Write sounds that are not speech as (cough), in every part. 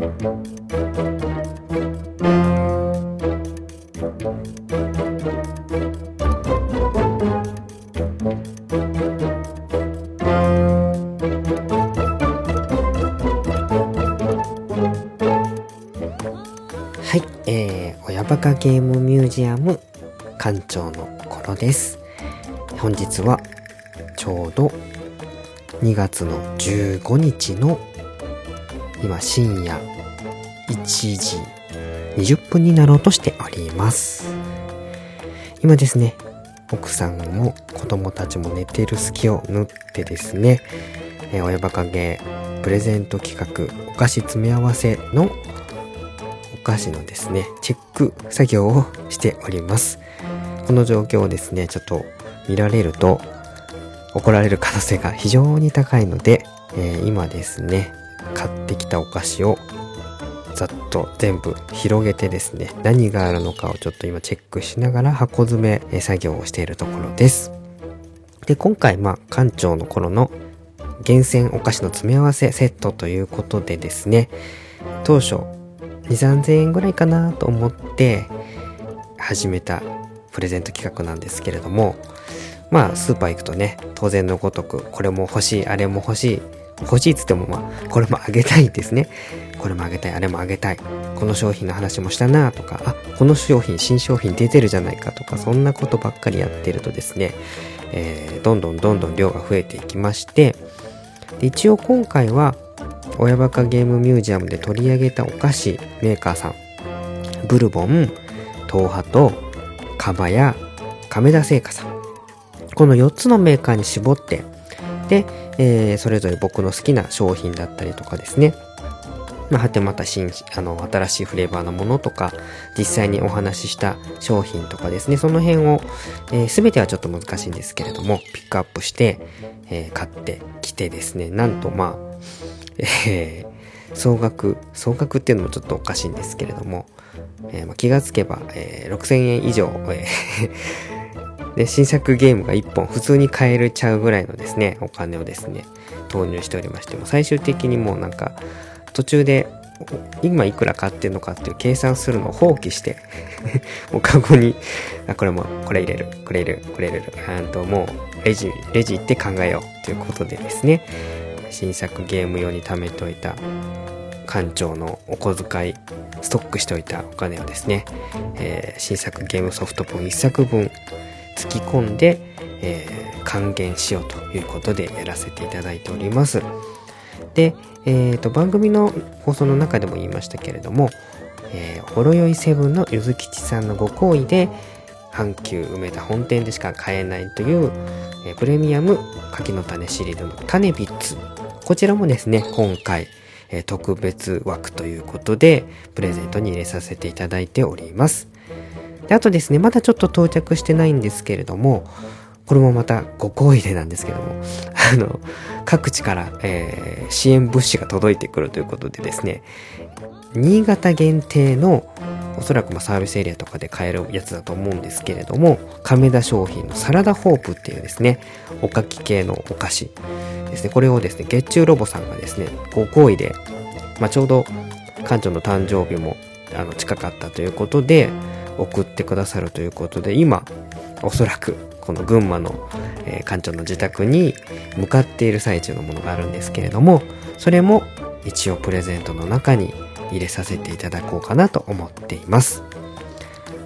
はい、えー、親バカゲームミュージアム館長の頃です。本日はちょうど2月の15日の今深夜1時20分になろうとしております。今ですね、奥さんも子供たちも寝てる隙を縫ってですね、え、親バカゲープレゼント企画お菓子詰め合わせのお菓子のですね、チェック作業をしております。この状況をですね、ちょっと見られると怒られる可能性が非常に高いので、えー、今ですね、買ってきたお菓子をざっと全部広げてですね、何があるのかをちょっと今チェックしながら箱詰め作業をしているところです。で、今回、まあ、館長の頃の厳選お菓子の詰め合わせセットということでですね、当初2、3000円ぐらいかなと思って始めたプレゼント企画なんですけれども、まあスーパー行くとね、当然のごとく、これも欲しい、あれも欲しい、欲しいっつってもまあ、これもあげたいですね。これもあげたい、あれもあげたい。この商品の話もしたなとか、あ、この商品、新商品出てるじゃないかとか、そんなことばっかりやってるとですね、えー、どんどんどんどん量が増えていきまして、で一応今回は親バカゲームミュージアムで取り上げたお菓子メーカーさんブルボン東ハとカバヤ亀田製菓さんこの4つのメーカーに絞ってで、えー、それぞれ僕の好きな商品だったりとかですね。まあ、はてまた新、あの、新しいフレーバーのものとか、実際にお話しした商品とかですね、その辺を、えー、全てはちょっと難しいんですけれども、ピックアップして、えー、買ってきてですね、なんとまあ、(laughs) えー、総額、総額っていうのもちょっとおかしいんですけれども、えー、気がつけば、えー、6000円以上、えーで、新作ゲームが1本普通に買えるちゃうぐらいのですね、お金をですね、投入しておりまして、も最終的にもうなんか、途中で今いくら買ってんのかっていう計算するのを放棄してもうカゴに、あ、これも、これ入れる、これ入れる、これ入れる、あともう、レジ、レジ行って考えようということでですね、新作ゲーム用に貯めておいた館長のお小遣いストックしておいたお金をですね、えー、新作ゲームソフト本1作分突き込んで、えー、還元しようということでやらせていただいております。で、えーと、番組の放送の中でも言いましたけれども、えー、ほろよいセブンのゆずきちさんのご好意で、阪急梅田本店でしか買えないという、えー、プレミアム柿の種シリーズの種ビッツ。こちらもですね、今回、えー、特別枠ということで、プレゼントに入れさせていただいております。であとですね、まだちょっと到着してないんですけれども、これもまたご好意でなんですけども、(laughs) あの、各地から、えー、支援物資が届いてくるということでですね、新潟限定のおそらくまサービスエリアとかで買えるやつだと思うんですけれども、亀田商品のサラダホープっていうですね、おかき系のお菓子ですね、これをですね、月中ロボさんがですね、ご好意で、まあ、ちょうど館長の誕生日もあの近かったということで、送ってくださるということで、今、おそらくこの群馬の、えー、館長の自宅に向かっている最中のものがあるんですけれども、それも一応プレゼントの中に入れさせていただこうかなと思っています。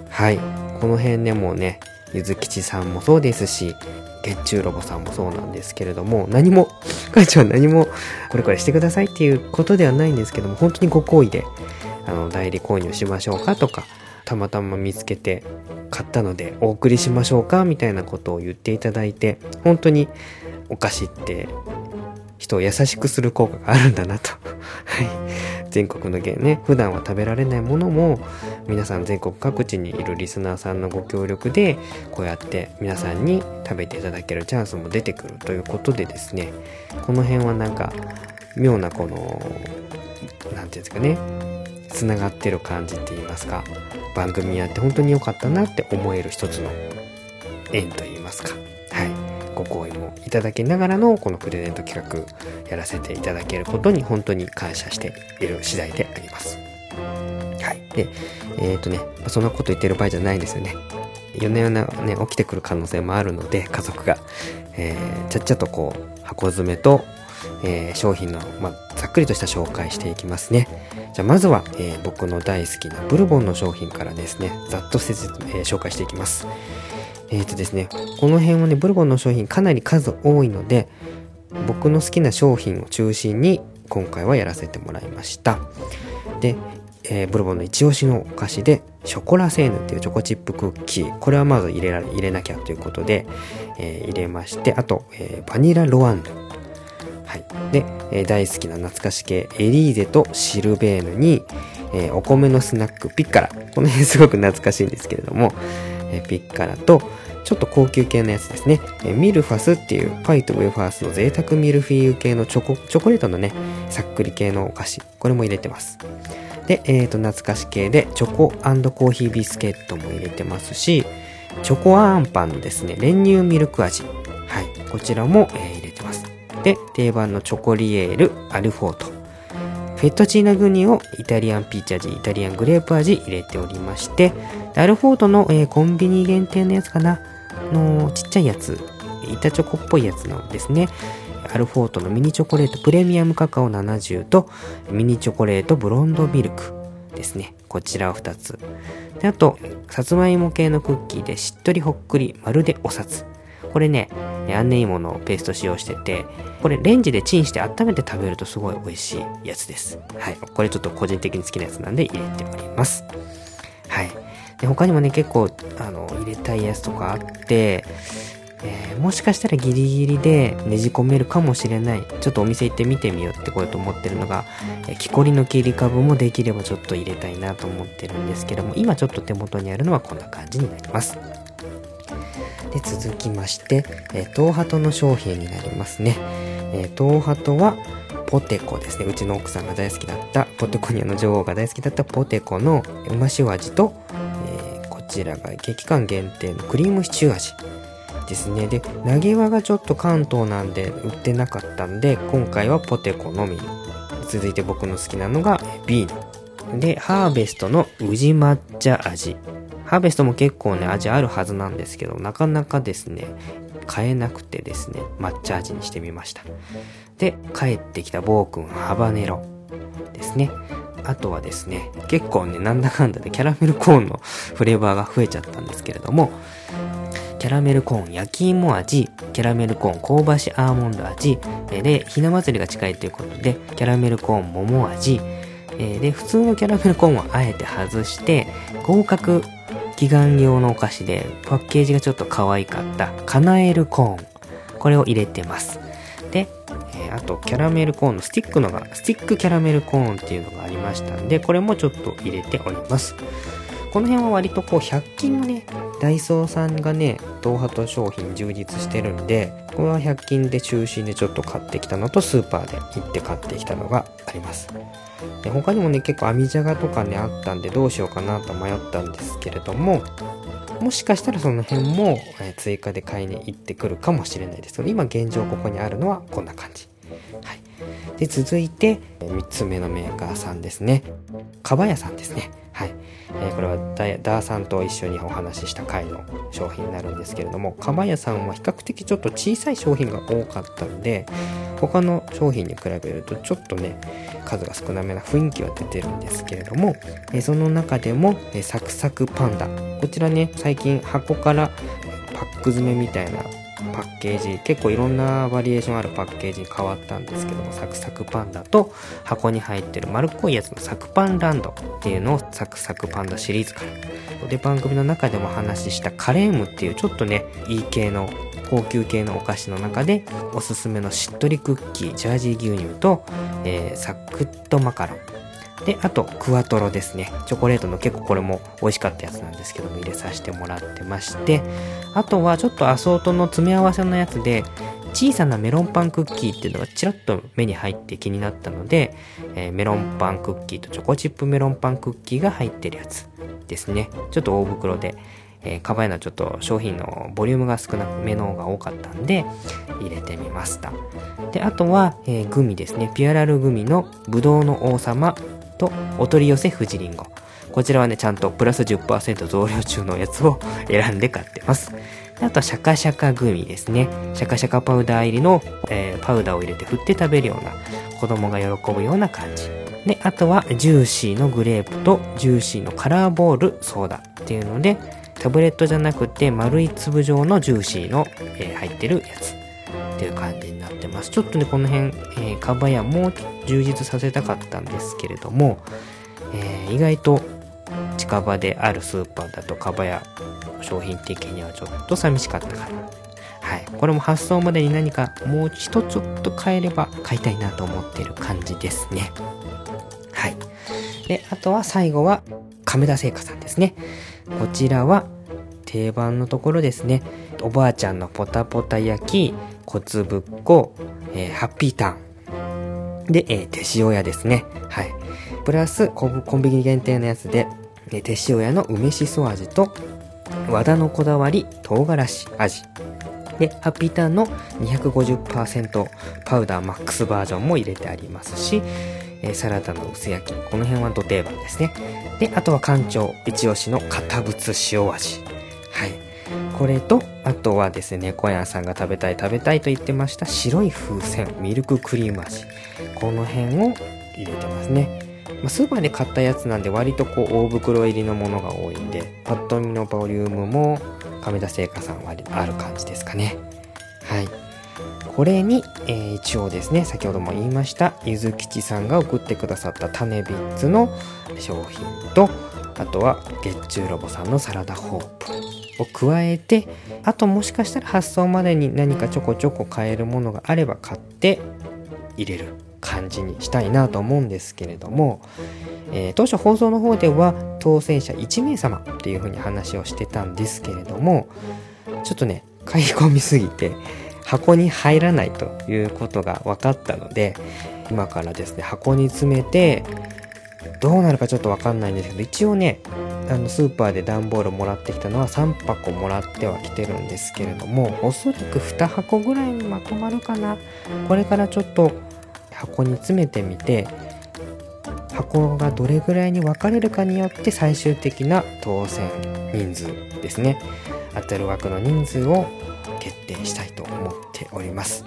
はい。この辺でもね、ゆずきちさんもそうですし、月中ロボさんもそうなんですけれども、何も、館長何もこれこれしてくださいっていうことではないんですけども、本当にご好意で、あの、代理購入しましょうかとか、たまたま見つけて買ったのでお送りしましょうかみたいなことを言っていただいて本当にお菓子って人を優しくする効果があるんだなと。はい。全国のね普段は食べられないものも皆さん全国各地にいるリスナーさんのご協力でこうやって皆さんに食べていただけるチャンスも出てくるということでですね。この辺はなんか妙なこの何て言うんですかねつながってる感じって言いますか。番組やって本当に良かったなって思える一つの縁と言いますかはいご好意もいただきながらのこのプレゼント企画やらせていただけることに本当に感謝している次第であります。はい。で、えっ、ー、とね、そんなこと言ってる場合じゃないですよね。夜な夜なね、起きてくる可能性もあるので、家族が、えー、ちゃっちゃとこう、箱詰めと、えー、商品の、まあ、ざっくりとした紹介していきますね。じゃあまずは、えー、僕の大好きなブルボンの商品からですね、ざっと説明、えー、紹介していきます。えっ、とですね、この辺はね、ブルボンの商品かなり数多いので、僕の好きな商品を中心に今回はやらせてもらいました。で、えー、ブルボンの一押しのお菓子で、ショコラセーヌっていうチョコチップクッキー。これはまず入れられ入れなきゃということで、えー、入れまして、あと、えー、バニラロワンヌ。はい。で、えー、大好きな懐かし系、エリーゼとシルベーヌに、えお米のスナック、ピッカラ。この辺 (laughs) すごく懐かしいんですけれども、えピッカラと、ちょっと高級系のやつですね。えミルファスっていうパイとウェファースの贅沢ミルフィーユ系のチョコ、チョコレートのね、さっくり系のお菓子。これも入れてます。で、えっ、ー、と、懐かし系で、チョココーヒービスケットも入れてますし、チョコアーンパンのですね、練乳ミルク味。はい。こちらも、えー、入れ。で、定番のチョコリエール、アルフォート。フェットチーナグニをイタリアンピーチ味、イタリアングレープ味入れておりまして、アルフォートの、えー、コンビニ限定のやつかな？のちっちゃいやつ、板チョコっぽいやつなんですね。アルフォートのミニチョコレートプレミアムカカオ70とミニチョコレートブロンドミルクですね。こちらを2つ。で、あと、さつまいも系のクッキーでしっとりほっくりまるでお札。これね、あんねいものペースト使用してて、これレンジでチンして温めて食べるとすごい美味しいやつです。はい。これちょっと個人的に好きなやつなんで入れております。はい。で、他にもね、結構、あの、入れたいやつとかあって、えー、もしかしたらギリギリでねじ込めるかもしれない。ちょっとお店行って見てみようってこうと思ってるのが、えー、木こりの切り株もできればちょっと入れたいなと思ってるんですけども、今ちょっと手元にあるのはこんな感じになります。で、続きまして、えー、東ハトの商品になりますね。えー、東ハトは、ポテコですね。うちの奥さんが大好きだった、ポテコニアの女王が大好きだったポテコのうま塩味と、えー、こちらが激寒限定のクリームシチュー味。ですね。で、投げ輪がちょっと関東なんで売ってなかったんで、今回はポテコのみ。続いて僕の好きなのがビール。で、ハーベストの宇治抹茶味。ハーベストも結構ね、味あるはずなんですけど、なかなかですね、買えなくてですね、抹茶味にしてみました。で、帰ってきた暴君ハバネロですね。あとはですね、結構ね、なんだかんだでキャラメルコーンのフレーバーが増えちゃったんですけれども、キャラメルコーン焼き芋味、キャラメルコーン香ばしアーモンド味、で、ひな祭りが近いということで、キャラメルコーン桃味、で、普通のキャラメルコーンをあえて外して、合格祈願用のお菓子で、パッケージがちょっと可愛かった、カナエルコーン。これを入れてます。で、えあと、キャラメルコーンのスティックのが、スティックキャラメルコーンっていうのがありましたんで、これもちょっと入れております。この辺は割とこう100均のね、ダイソーさんがね、東ハト商品充実してるんで、これは100均で中心でちょっと買ってきたのとスーパーで行って買ってきたのがあります。で他にもね、結構網じゃがとかね、あったんでどうしようかなと迷ったんですけれども、もしかしたらその辺もえ追加で買いに行ってくるかもしれないですけど、今現状ここにあるのはこんな感じ。はい。で、続いて、3つ目のメーカーさんですね。かばやさんですね。えー、これはダーさんと一緒にお話しした回の商品になるんですけれども、かばやさんは比較的ちょっと小さい商品が多かったんで、他の商品に比べるとちょっとね、数が少なめな雰囲気は出てるんですけれども、えー、その中でも、えー、サクサクパンダ。こちらね、最近箱からパック詰めみたいなパッケージ結構いろんなバリエーションあるパッケージに変わったんですけどもサクサクパンダと箱に入ってる丸っこいやつのサクパンランドっていうのをサクサクパンダシリーズから。で番組の中でも話したカレームっていうちょっとねいい系の高級系のお菓子の中でおすすめのしっとりクッキージャージー牛乳と、えー、サクッとマカロンで、あと、クワトロですね。チョコレートの結構これも美味しかったやつなんですけども入れさせてもらってまして、あとはちょっとアソートの詰め合わせのやつで、小さなメロンパンクッキーっていうのがちらっと目に入って気になったので、えー、メロンパンクッキーとチョコチップメロンパンクッキーが入ってるやつですね。ちょっと大袋で、えー、カバヤのちょっと商品のボリュームが少なめの方が多かったんで、入れてみました。で、あとは、えー、グミですね。ピュアラルグミのブドウの王様とお取り寄せ富士リンゴ。こちらはね、ちゃんとプラス10%増量中のやつを (laughs) 選んで買ってます。あとはシャカシャカグミですね。シャカシャカパウダー入りの、えー、パウダーを入れて振って食べるような、子供が喜ぶような感じ。で、あとはジュー Cのグレープとジュー Cのカラーボールソーダっていうので、タブレットじゃなくて丸い粒状のジュー Cの、えー、入ってるやつっていう感じになってます。ちょっとね、この辺、えー、カバヤも充実させたかったんですけれども、えー、意外と近場であるスーパーだとかばや商品的にはちょっと寂しかったかな。はい。これも発送までに何かもう一つちょっと変えれば買いたいなと思ってる感じですね。はい。で、あとは最後は亀田製菓さんですね。こちらは定番のところですね。おばあちゃんのポタポタ焼き、小粒っこ、えー、ハッピーターン。で、えー、手塩屋ですね。はい。プラスコンビニ限定のやつで、手塩屋の梅しそ味と和田のこだわり唐辛子味でハッピーターンの250%パウダーマックスバージョンも入れてありますしえサラダの薄焼きこの辺は土定番ですねであとは館長一押しの堅物塩味はいこれとあとはですね小屋さんが食べたい食べたいと言ってました白い風船ミルククリーム味この辺を入れてますねま、スーパーで買ったやつなんで割とこう大袋入りのものが多いんで、パッと見のボリュームも亀田製菓さんはある感じですかね。はい。これに、えー、一応ですね、先ほども言いました、ゆずきちさんが送ってくださった種ビッツの商品と、あとは月中ロボさんのサラダホープを加えて、あともしかしたら発送までに何かちょこちょこ買えるものがあれば買って入れる感じにしたいなと思うんですけれども、えー、当初放送の方では当選者1名様っていう風に話をしてたんですけれどもちょっとね買い込みすぎて箱に入らないということが分かったので今からですね箱に詰めてどうなるかちょっと分かんないんですけど一応ねあのスーパーで段ボールもらってきたのは3箱もらってはきてるんですけれどもおそらく2箱ぐらいにまとまるかな。これからちょっと箱に詰めてみて箱がどれぐらいに分かれるかによって最終的な当選人数ですね。当たる枠の人数を決定したいと思っております。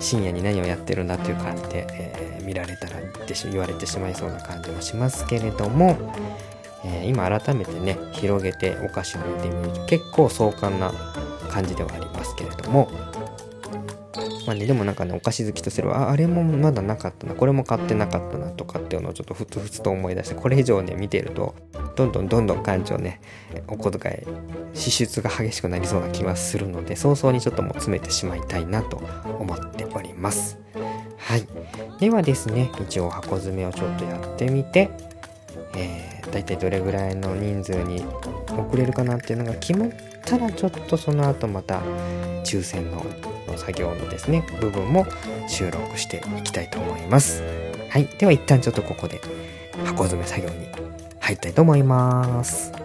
深夜に何をやってるんだという感じで、えー、見られたら言われてしまいそうな感じもしますけれども、えー、今改めてね広げてお菓子を見てみると結構壮観な感じではありますけれどもまあね、でもなんかね、お菓子好きとすれば、あ、あれもまだなかったな、これも買ってなかったなとかっていうのをちょっとふつふつと思い出して、これ以上ね、見てると、どんどんどんどん感情ね、お小遣い、支出が激しくなりそうな気がするので、早々にちょっともう詰めてしまいたいなと思っております。はい。ではですね、一応箱詰めをちょっとやってみて、えー、大体どれぐらいの人数に送れるかなっていうのが決まったら、ちょっとその後また抽選のの作業のですね、部分も収録していきたいと思います。はい。では一旦ちょっとここで箱詰め作業に入りたいと思います。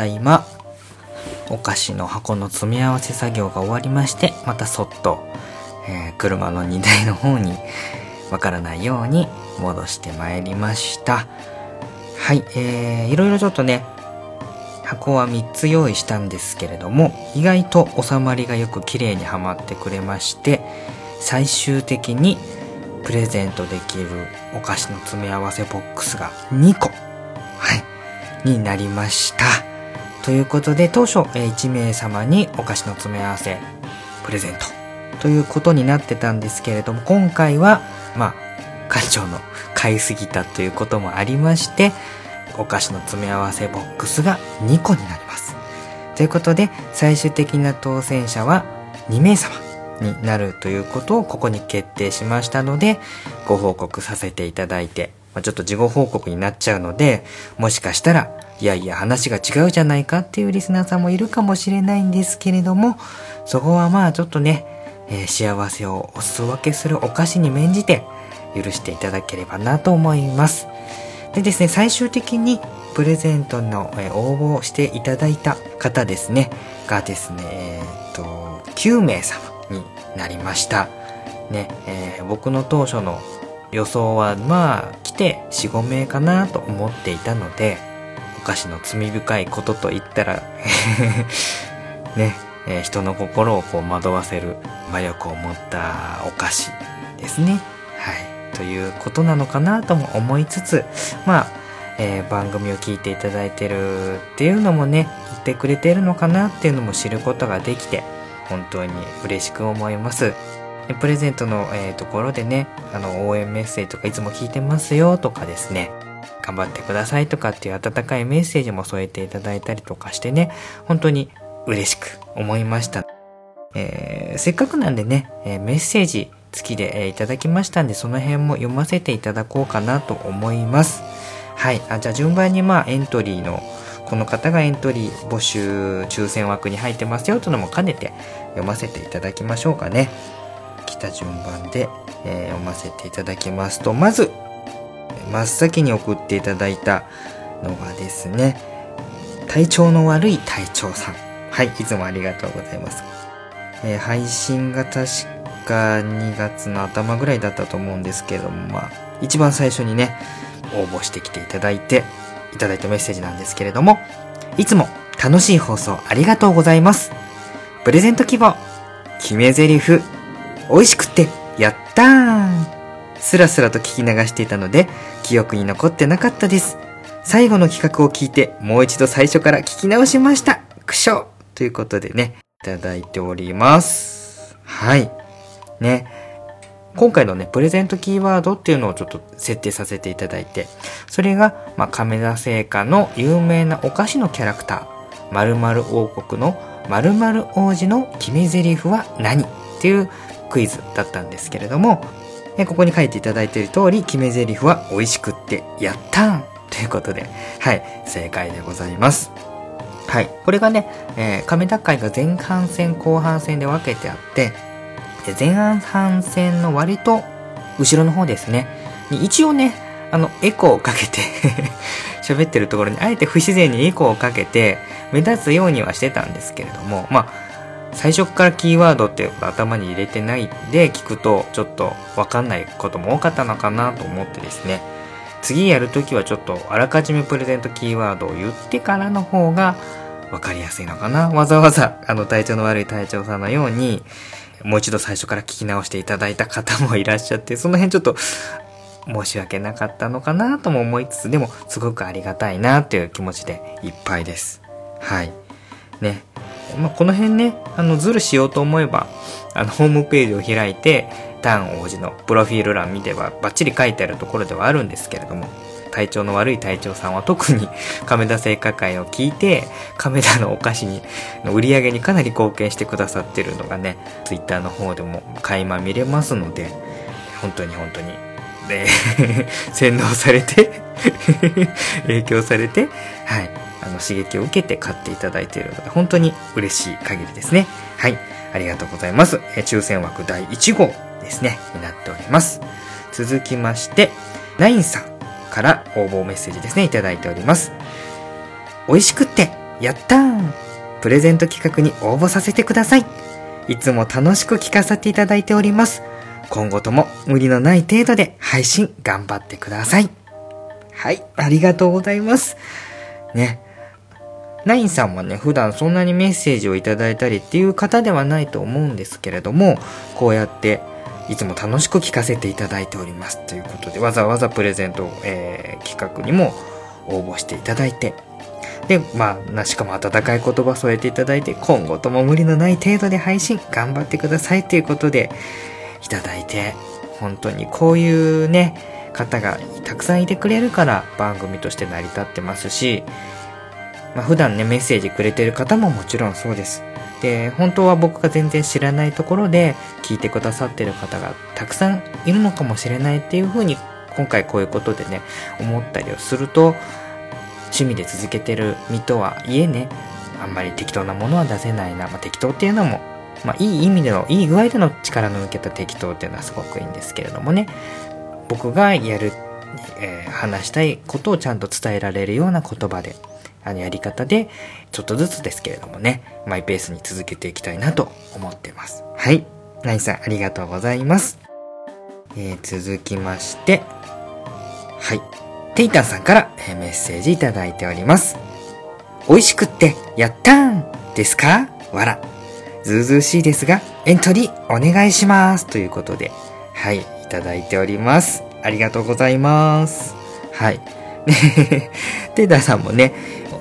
た今、お菓子の箱の詰め合わせ作業が終わりまして、またそっと、えー、車の荷台の方にわからないように戻してまいりました。はい、えー、いろいろちょっとね、箱は3つ用意したんですけれども、意外と収まりがよく綺麗にはまってくれまして、最終的にプレゼントできるお菓子の詰め合わせボックスが2個、はい、になりました。ということで、当初、え1名様にお菓子の詰め合わせ、プレゼント、ということになってたんですけれども、今回は、まあ、館長の買いすぎたということもありまして、お菓子の詰め合わせボックスが2個になります。ということで、最終的な当選者は2名様になるということをここに決定しましたので、ご報告させていただいて、まあ、ちょっと事後報告になっちゃうので、もしかしたら、いやいや話が違うじゃないかっていうリスナーさんもいるかもしれないんですけれども、そこはまあちょっとね、えー、幸せをお裾分けするお菓子に免じて許していただければなと思います。でですね、最終的にプレゼントの、応募をしていただいた方ですね、がですね、えー、っと、9名様になりました。ね、え、僕の当初の予想はまあ来て4、5名かなと思っていたので、お菓子の罪深いことと言ったら (laughs) ね、えー、人の心をこう惑わせる魔力を持ったお菓子ですね。はい。ということなのかなとも思いつつ、まあ、えー、番組を聞いていただいてるっていうのもね、言ってくれてるのかなっていうのも知ることができて、本当に嬉しく思います。プレゼントの、えー、ところでね、あの、応援メッセージとかいつも聞いてますよとかですね、頑張ってくださいとかっていう温かいメッセージも添えていただいたりとかしてね、本当に嬉しく思いました。えー、せっかくなんでね、えー、メッセージ付きで、えー、いただきましたんで、その辺も読ませていただこうかなと思います。はい。あじゃあ順番にまあエントリーのこの方がエントリー募集抽選枠に入ってますよというのも兼ねて読ませていただきましょうかね。た順番で、えー、読ませていただきますと、まず、真っ先に送っていただいたのがですね、体調の悪い隊長さん。はい、いつもありがとうございます。えー、配信が確か2月の頭ぐらいだったと思うんですけども、まあ、一番最初にね、応募してきていただいて、いただいたメッセージなんですけれども、いつも楽しい放送ありがとうございます。プレゼント希望、決め台詞、美味しくって、やったースラスラと聞き流していたので、記憶に残ってなかったです。最後の企画を聞いて、もう一度最初から聞き直しました。苦笑ということでね、いただいております。はい。ね。今回のね、プレゼントキーワードっていうのをちょっと設定させていただいて、それが、まあ、亀田製菓の有名なお菓子のキャラクター、〇〇王国の〇〇王子の決め台詞は何？っていうクイズだったんですけれども、えここに書いていただいている通り、決め台詞は美味しくってやったーということで、はい、正解でございます。はい。これがね、えー、亀田会が前半戦後半戦で分けてあって、前半戦の割と後ろの方ですね。一応ね、あの、エコーをかけて (laughs) 喋ってるところにあえて不自然にエコーをかけて目立つようにはしてたんですけれども、まあ、最初からキーワードって頭に入れてないで聞くとちょっとわかんないことも多かったのかなと思ってですね。次やるときはちょっとあらかじめプレゼントキーワードを言ってからの方がわかりやすいのかな。わざわざあの体調の悪い隊長さんのようにもう一度最初から聞き直していただいた方もいらっしゃってその辺ちょっと申し訳なかったのかなとも思いつつでもすごくありがたいなという気持ちでいっぱいです。はい。ね。まあ、この辺ね、あの、ズルしようと思えば、あの、ホームページを開いて、ダン王子のプロフィール欄見てば、バッチリ書いてあるところではあるんですけれども、体調の悪い隊長さんは特に (laughs) 亀田製菓会を聞いて、亀田のお菓子に、の売り上げにかなり貢献してくださってるのがね、ツイッターの方でも垣間見れますので、本当に本当に、で、(laughs) 洗脳されて (laughs) 影響されて、はい、あの刺激を受けて買っていただいているので、本当に嬉しい限りですね。はい。ありがとうございます。え抽選枠第1号ですね、になっております。続きまして、ナインさんから応募メッセージですね、いただいております。美味しくって、やったープレゼント企画に応募させてください。いつも楽しく聞かせていただいております。今後とも無理のない程度で配信頑張ってください。はい、ありがとうございます。ね、ナインさんもね、普段そんなにメッセージをいただいたりっていう方ではないと思うんですけれども、こうやっていつも楽しく聞かせていただいておりますということで、わざわざプレゼント、えー、企画にも応募していただいて、で、まあ、しかも温かい言葉添えていただいて、今後とも無理のない程度で配信頑張ってくださいということで、いただいて、本当にこういうね、方がたくさんいてくれるから番組として成り立ってますし、まあ、普段ね、メッセージくれてる方ももちろんそうです。で、本当は僕が全然知らないところで聞いてくださってる方がたくさんいるのかもしれないっていうふうに今回こういうことでね、思ったりをすると、趣味で続けてる身とはいえね、あんまり適当なものは出せないな。まあ、適当っていうのも、まあ、いい意味での、いい具合での力の抜けた適当っていうのはすごくいいんですけれどもね、僕がやる、えー、話したいことをちゃんと伝えられるような言葉で、あのやり方で、ちょっとずつですけれどもね、マイペースに続けていきたいなと思ってます。はい。ナイさん、ありがとうございます。えー、続きまして、はい。テイタンさんから、えー、メッセージいただいております。美味しくって、やったーんですか？わら。ずうずうしいですが、エントリーお願いします。ということで、はい、いただいております。ありがとうございます。はい。ね (laughs) テイタンさんもね、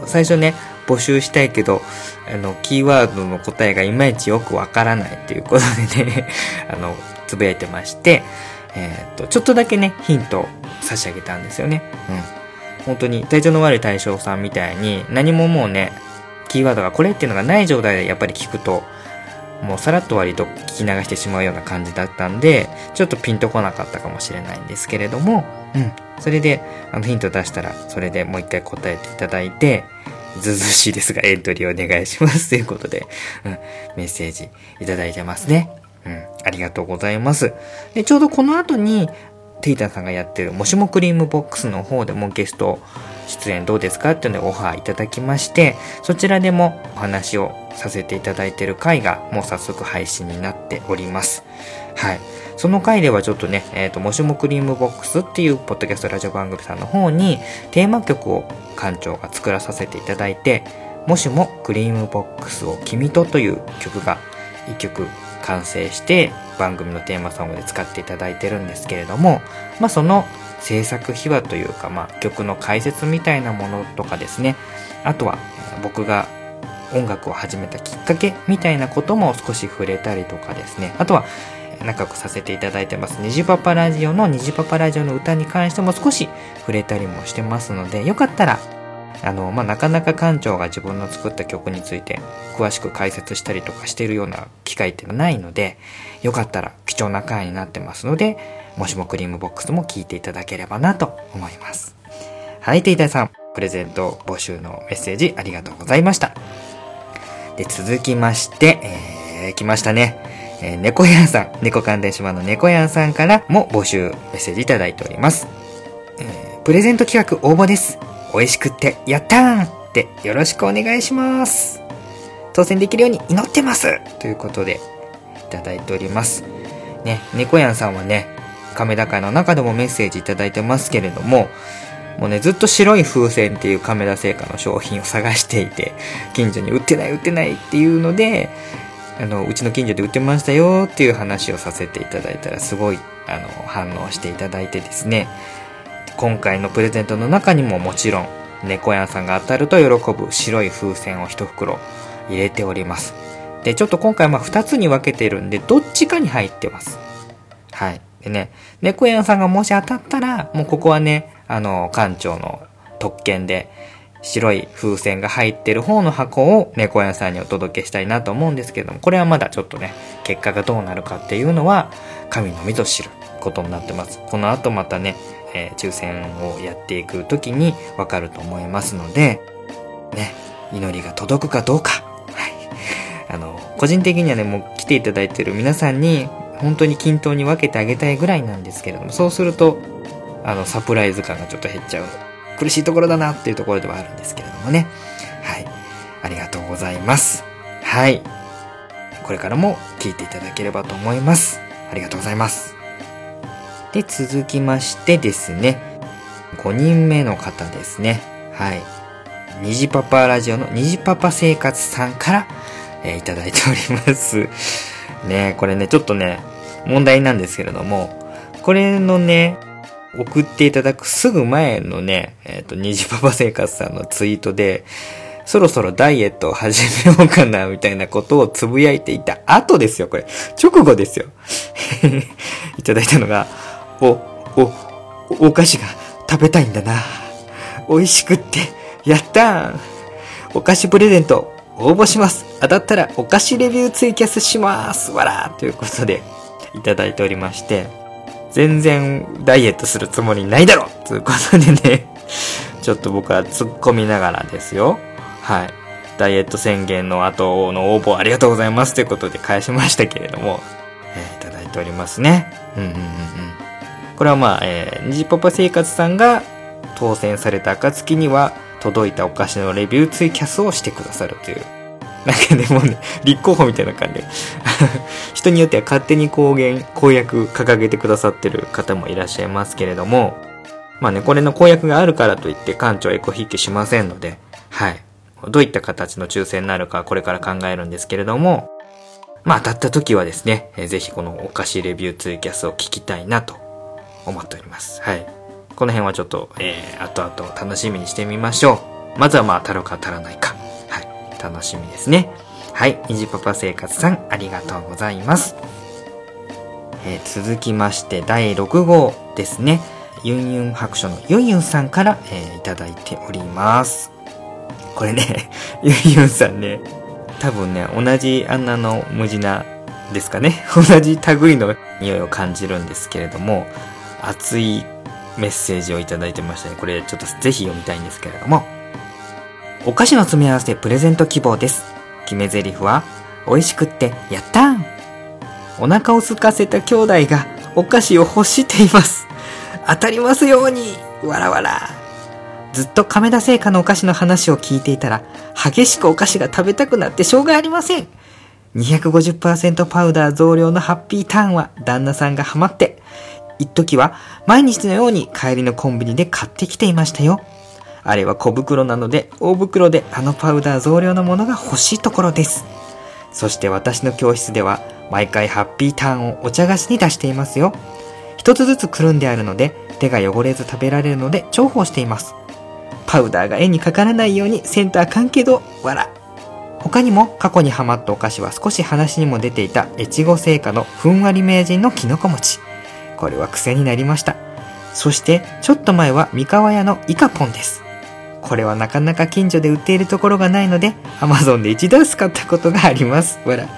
最初ね、募集したいけど、あの、キーワードの答えがいまいちよくわからないっていうことでね (laughs) あの、つぶやいてまして、えー、っと、ちょっとだけね、ヒントを差し上げたんですよね。うん。本当に体調の悪い対象さんみたいに何ももうね、キーワードがこれっていうのがない状態でやっぱり聞くと、もうさらっと割と聞き流してしまうような感じだったんで、ちょっとピンとこなかったかもしれないんですけれども、うん。それで、あのヒント出したら、それでもう一回答えていただいて、ずずしいですがエントリーお願いしますということで、うん、メッセージいただいてますね。うん、ありがとうございます。で、ちょうどこの後に、テイタンさんがやってるもしもクリームボックスの方でもゲスト出演どうですかっていうのでオファーいただきまして、そちらでもお話をさせていただいてる回がもう早速配信になっております。はい。その回ではちょっとね、えっ、ー、と、もしもクリームボックスっていうポッドキャストラジオ番組さんの方にテーマ曲を館長が作らさせていただいて、もしもクリームボックスを君とという曲が一曲完成して番組のテーマソングで使っていただいてるんですけれども、まあその制作秘話というか、まあ曲の解説みたいなものとかですね、あとは僕が音楽を始めたきっかけみたいなことも少し触れたりとかですね、あとは仲良くさせていただいてます。虹パパラジオの虹パパラジオの歌に関しても少し触れたりもしてますので、よかったらあの、まあ、なかなか館長が自分の作った曲について詳しく解説したりとかしてるような機会っていうのはないので、よかったら貴重な回になってますので、もしもクリームボックスも聞いていただければなと思います。はい、テイタイさん、プレゼント募集のメッセージありがとうございました。で、続きまして、えー、来ましたね。えー、猫やんさん、猫関連島の猫やんさんからも募集メッセージいただいております。えー、プレゼント企画応募です。美味しくってやったーってよろしくお願いします。当選できるように祈ってますということでいただいております。ね、猫やんさんはね、亀高の中でもメッセージいただいてますけれども、もうね、ずっと白い風船っていう亀田製菓の商品を探していて、近所に売ってない売ってないっていうので、あの、うちの近所で売ってましたよっていう話をさせていただいたら、すごい、あの、反応していただいてですね、今回のプレゼントの中にももちろん猫屋さんが当たると喜ぶ白い風船を一袋入れております。で、ちょっと今回まあ2つに分けてるんで、どっちかに入ってます。はい。でね、猫屋さんがもし当たったら、もうここはね、あの、館長の特権で、白い風船が入ってる方の箱を猫屋さんにお届けしたいなと思うんですけども、これはまだちょっとね、結果がどうなるかっていうのは、神のみぞ知ることになってます。この後またね、えー、抽選をやっていく時にわかると思いますので、(laughs) ね、祈りが届くかどうか。はい。あの、個人的にはね、もう来ていただいてる皆さんに、本当に均等に分けてあげたいぐらいなんですけれども、そうすると、あの、サプライズ感がちょっと減っちゃう。苦しいところだなっていうところではあるんですけれどもね。はい。ありがとうございます。はい。これからも聞いていただければと思います。ありがとうございます。で、続きましてですね、5人目の方ですね。はい。虹パパラジオの虹パパ生活さんから、えー、いただいております。ねこれね、ちょっとね、問題なんですけれども、これのね、送っていただくすぐ前のね、えっ、ー、と、虹パパ生活さんのツイートで、そろそろダイエットを始めようかな、みたいなことをつぶやいていた後ですよ、これ。直後ですよ。(laughs) いただいたのが、お、お、お菓子が食べたいんだな。美味しくって、やったーお菓子プレゼント応募します当たったらお菓子レビューツイキャスしますわらということでいただいておりまして全然ダイエットするつもりないだろということでね。(laughs) ちょっと僕は突っ込みながらですよ。はい。ダイエット宣言の後の応募ありがとうございますということで返しましたけれども、えー、いただいておりますね。うんうんうんうん。これはまあ、えー、虹パパ生活さんが当選された暁には届いたお菓子のレビューツイキャスをしてくださるという。なんかね、もうね、立候補みたいな感じで。(laughs) 人によっては勝手に公言、公約掲げてくださってる方もいらっしゃいますけれども、まあね、これの公約があるからといって館長はエコひいきしませんので、はい。どういった形の抽選になるかこれから考えるんですけれども、まあ当たった時はですね、えー、ぜひこのお菓子レビューツイキャスを聞きたいなと思っております。はい。この辺はちょっと、えー、後々楽しみにしてみましょう。まずはまあ、当たるか当たらないか。楽しみですね。はい。にじパパ生活さん、ありがとうございます。えー、続きまして、第6号ですね。ユンユン白書のユンユンさんから、えー、いただいております。これね、(laughs) ユンユンさんね、多分ね、同じあんなの無地なですかね。(laughs) 同じ類の匂いを感じるんですけれども、熱いメッセージをいただいてましたね。これちょっとぜひ読みたいんですけれども。お菓子の詰め合わせプレゼント希望です。決め台詞は、美味しくってやったーんお腹を空かせた兄弟がお菓子を欲しています。当たりますようにわらわらずっと亀田製菓のお菓子の話を聞いていたら、激しくお菓子が食べたくなってしょうがありません。250%パウダー増量のハッピーターンは旦那さんがハマって、一時は毎日のように帰りのコンビニで買ってきていましたよ。あれは小袋なので大袋であのパウダー増量のものが欲しいところです。そして私の教室では毎回ハッピーターンをお茶菓子に出していますよ。一つずつくるんであるので手が汚れず食べられるので重宝しています。パウダーが絵にかからないようにセンターかんけど、わら。他にも過去にハマったお菓子は少し話にも出ていた越後製菓のふんわり名人のきのこ餅。これは癖になりました。そして、ちょっと前は三河屋のイカポンです。これはなかなか近所で売っているところがないので、Amazon で一度使ったことがあります。わら。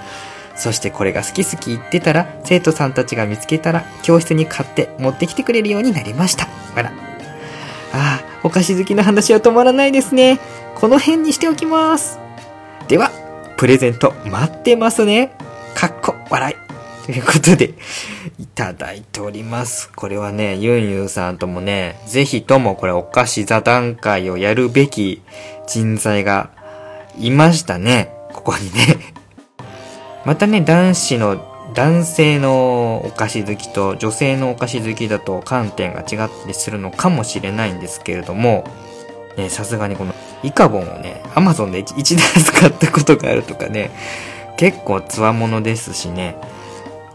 そしてこれが好き好き言ってたら、生徒さんたちが見つけたら、教室に買って持ってきてくれるようになりました。わら。ああ、お菓子好きの話は止まらないですね。この辺にしておきます。では、プレゼント待ってますね。かっこ笑い。ということで、いただいております。これはね、ユンユンさんともね、ぜひともこれお菓子座談会をやるべき人材がいましたね。ここにね。(laughs) またね、男子の、男性のお菓子好きと女性のお菓子好きだと観点が違ったりするのかもしれないんですけれども、ね、さすがにこのイカボンをね、アマゾンで一台使ったことがあるとかね、結構つわものですしね、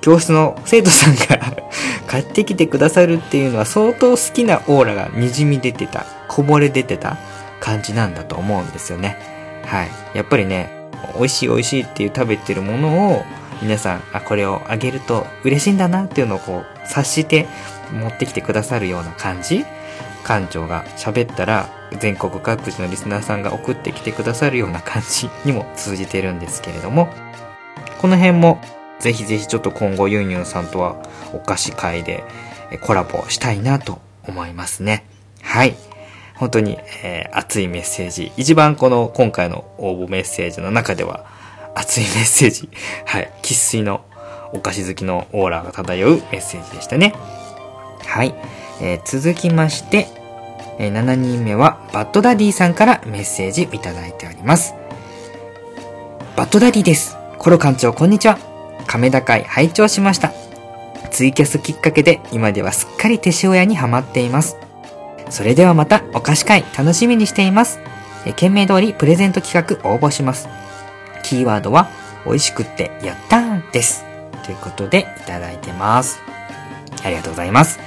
教室の生徒さんが買ってきてくださるっていうのは相当好きなオーラが滲み出てた、こぼれ出てた感じなんだと思うんですよね。はい。やっぱりね、美味しい美味しいっていう食べてるものを皆さん、あ、これをあげると嬉しいんだなっていうのをこう察して持ってきてくださるような感じ館長が喋ったら全国各地のリスナーさんが送ってきてくださるような感じにも通じてるんですけれども、この辺もぜひぜひちょっと今後ユンユンさんとはお菓子会でコラボしたいなと思いますね。はい。本当に、えー、熱いメッセージ。一番この今回の応募メッセージの中では熱いメッセージ。(laughs) はい。喫水のお菓子好きのオーラが漂うメッセージでしたね。はい。えー、続きまして、えー、7人目はバッドダディさんからメッセージいただいております。バッドダディです。コロ館長こんにちは。亀田会拝聴しました。ツイキャスきっかけで今ではすっかり手塩屋にハマっています。それではまたお菓子会楽しみにしています。え件名通りプレゼント企画応募します。キーワードは美味しくってやったーです。ということでいただいてます。ありがとうございます。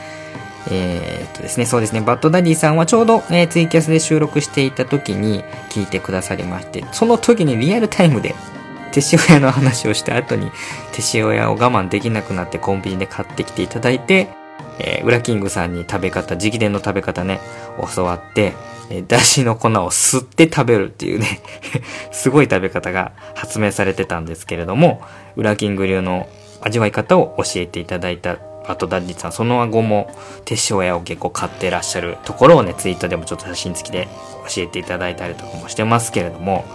えー、っとですね、そうですね、バッドダディさんはちょうど、えー、ツイキャスで収録していた時に聞いてくださりまして、その時にリアルタイムで手塩屋の話をした後に手塩屋を我慢できなくなってコンビニで買ってきていただいてえー、ウラキングさんに食べ方、直伝の食べ方ね、教わって、えー、だしの粉を吸って食べるっていうね (laughs) すごい食べ方が発明されてたんですけれども、ウラキング流の味わい方を教えていただいたバトダンディさん、その後も手塩屋を結構買ってらっしゃるところをね、ツイッターでもちょっと写真付きで教えていただいたりとかもしてますけれども、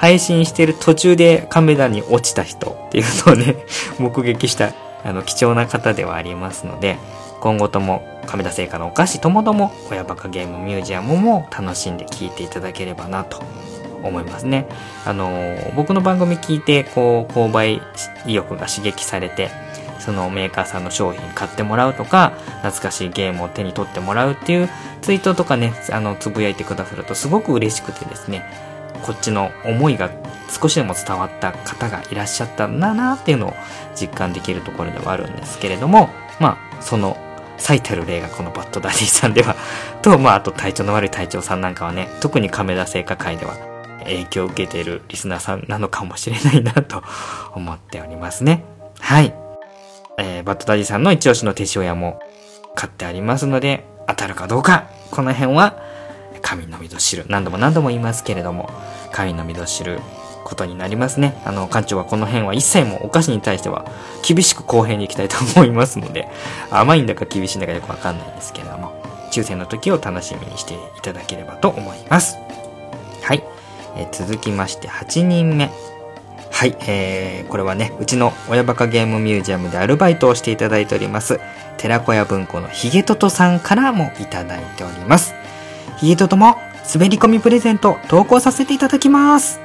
配信してる途中でカメラに落ちた人っていうのをね、(laughs) 目撃したあの貴重な方ではありますので、今後とも亀田製菓のお菓子ともども親バカゲームミュージアムも楽しんで聴いていただければなと思いますね。あのー、僕の番組聞いて、こう、購買意欲が刺激されて、そのメーカーさんの商品買ってもらうとか、懐かしいゲームを手に取ってもらうっていうツイートとかね、あの、つぶやいてくださるとすごく嬉しくてですね、こっちの思いが少しでも伝わった方がいらっしゃったんだなっていうのを実感できるところではあるんですけれども、まあ、その最たる例がこのバッドダディさんでは、と、まあ、あと体調の悪い隊長さんなんかはね、特に亀田製菓会では影響を受けているリスナーさんなのかもしれないなと思っておりますね。はい。えー、バッドダディさんの一押しの手塩屋も買ってありますので、当たるかどうか、この辺は、神のみぞ知る。何度も何度も言いますけれども、神のみぞ知ることになりますね。あの、館長はこの辺は一切もお菓子に対しては厳しく公平に行きたいと思いますので、甘いんだか厳しいんだかよくわかんないんですけれども、抽選の時を楽しみにしていただければと思います。はい。え、続きまして8人目。はい、えー、これはね、うちの親バカゲームミュージアムでアルバイトをしていただいております、寺子屋文庫のヒゲトトさんからもいただいております。ヒゲトトも滑り込みプレゼント投稿させていただきます。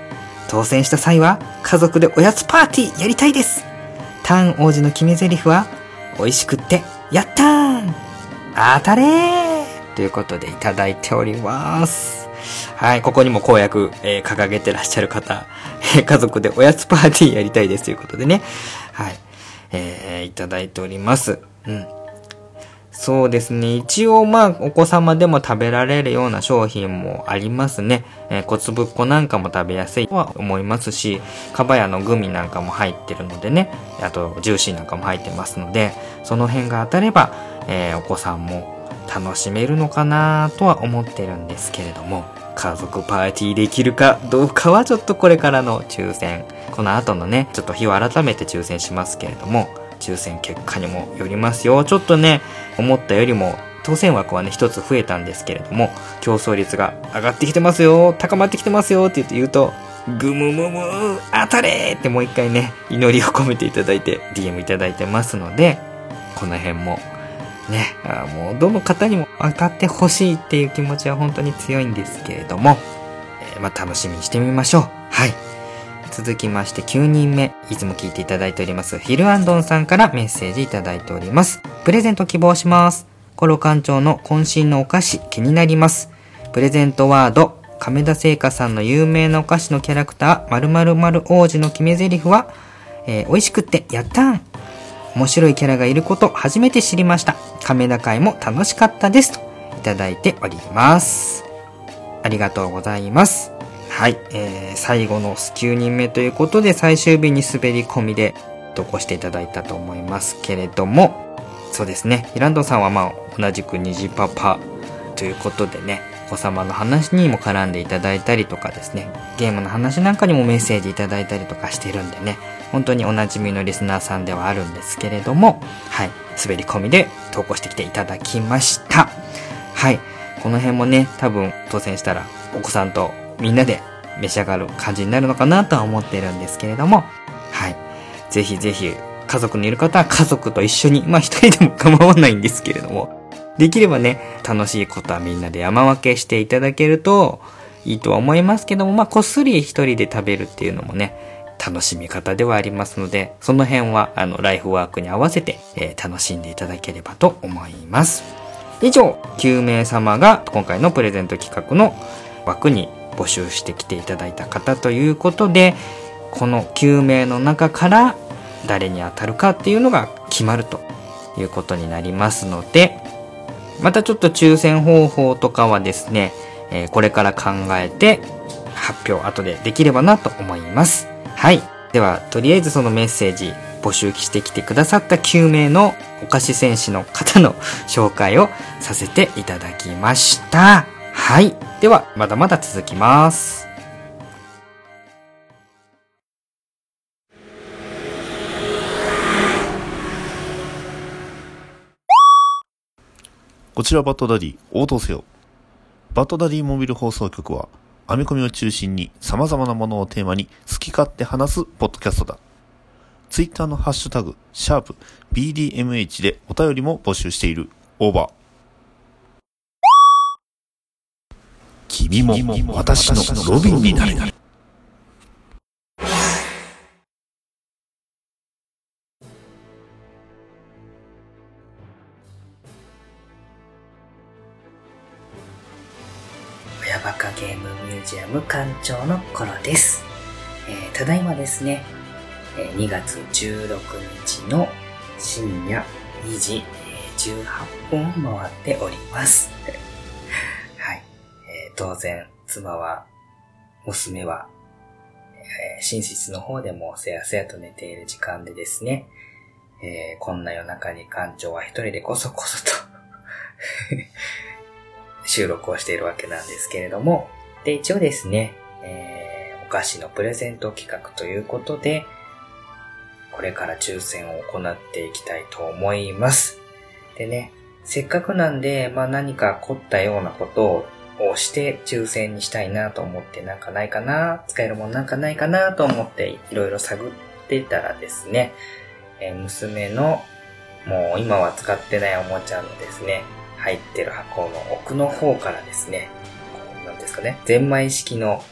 当選した際は家族でおやつパーティーやりたいです。ターン王子の決め台詞は、美味しくって、やったーん当たれーということでいただいております。はい、ここにも公約、えー、掲げてらっしゃる方、えー、家族でおやつパーティーやりたいですということでね。はい、えー、いただいております。うん。そうですね。一応まあ、お子様でも食べられるような商品もありますね。えー、小粒っこなんかも食べやすいとは思いますし、かばやのグミなんかも入ってるのでね、あとジューシーなんかも入ってますので、その辺が当たれば、えー、お子さんも楽しめるのかなとは思ってるんですけれども、家族パーティーできるかどうかはちょっとこれからの抽選、この後のね、ちょっと日を改めて抽選しますけれども、抽選結果にもよりますよ。ちょっとね、思ったよりも当選枠はね、一つ増えたんですけれども、競争率が上がってきてますよ、高まってきてますよって言うと、ぐむむむ当たれってもう一回ね、祈りを込めていただいて、DM いただいてますので、この辺も、ね、あもうどの方にも当たってほしいっていう気持ちは本当に強いんですけれども、えー、まあ楽しみにしてみましょう。はい。続きまして9人目、いつも聞いていただいております、ヒルアンドンさんからメッセージいただいております。プレゼント希望します。コロ館長の渾身のお菓子気になります。プレゼントワード、亀田製菓さんの有名なお菓子のキャラクター、〇〇〇王子の決め台詞は、えー、美味しくってやったん面白いキャラがいること初めて知りました。亀田会も楽しかったです。といただいております。ありがとうございます。はい、えー、最後の9人目ということで最終日に滑り込みで投稿していただいたと思いますけれども、そうですね、イランドさんはまあ同じく虹パパということでね、お子様の話にも絡んでいただいたりとかですね、ゲームの話なんかにもメッセージいただいたりとかしてるんでね、本当におなじみのリスナーさんではあるんですけれども、はい、滑り込みで投稿してきていただきました。はい、この辺もね、多分当選したらお子さんとみんなで召し上がる感じになるのかなとは思ってるんですけれども、はい。ぜひぜひ、家族にいる方は家族と一緒に、まあ一人でも構わないんですけれども、できればね、楽しいことはみんなで山分けしていただけるといいとは思いますけども、まあこっそり一人で食べるっていうのもね、楽しみ方ではありますので、その辺は、あの、ライフワークに合わせて、えー、楽しんでいただければと思います。以上、9名様が今回のプレゼント企画の枠に募集してきていただいた方ということでこの9名の中から誰に当たるかっていうのが決まるということになりますのでまたちょっと抽選方法とかはですね、えー、これから考えて発表後でできればなと思います。はい。では、とりあえずそのメッセージ募集してきてくださった9名のお菓子戦士の方の紹介をさせていただきました。はい。では、まだまだ続きます。こちらバッドダディ応答せよ。バッドダディモビル放送局は、編み込みを中心に様々なものをテーマに好き勝手話すポッドキャストだ。ツイッターのハッシュタグ、シャープ BDMH でお便りも募集している。オーバー。君も私のロビンになれ。親バカゲームミュージアム館長の頃です。えーただいまですね、えー2月16日の深夜2時、えー18分を回っております。当然、妻は、娘は、えー寝室の方でもせやせやと寝ている時間でですね、えーこんな夜中に館長は一人でこそこそと (laughs) 収録をしているわけなんですけれども、で、一応ですね、えーお菓子のプレゼント企画ということで、これから抽選を行っていきたいと思います。でね、せっかくなんで、まあ何か凝ったようなことををして抽選にしたいなと思ってなんかないかな、使えるもんなんかないかなと思っていろいろ探ってたらですね、えー娘のもう今は使ってないおもちゃのですね、入ってる箱の奥の方からですね、こうなんですかね、ゼンマイ式の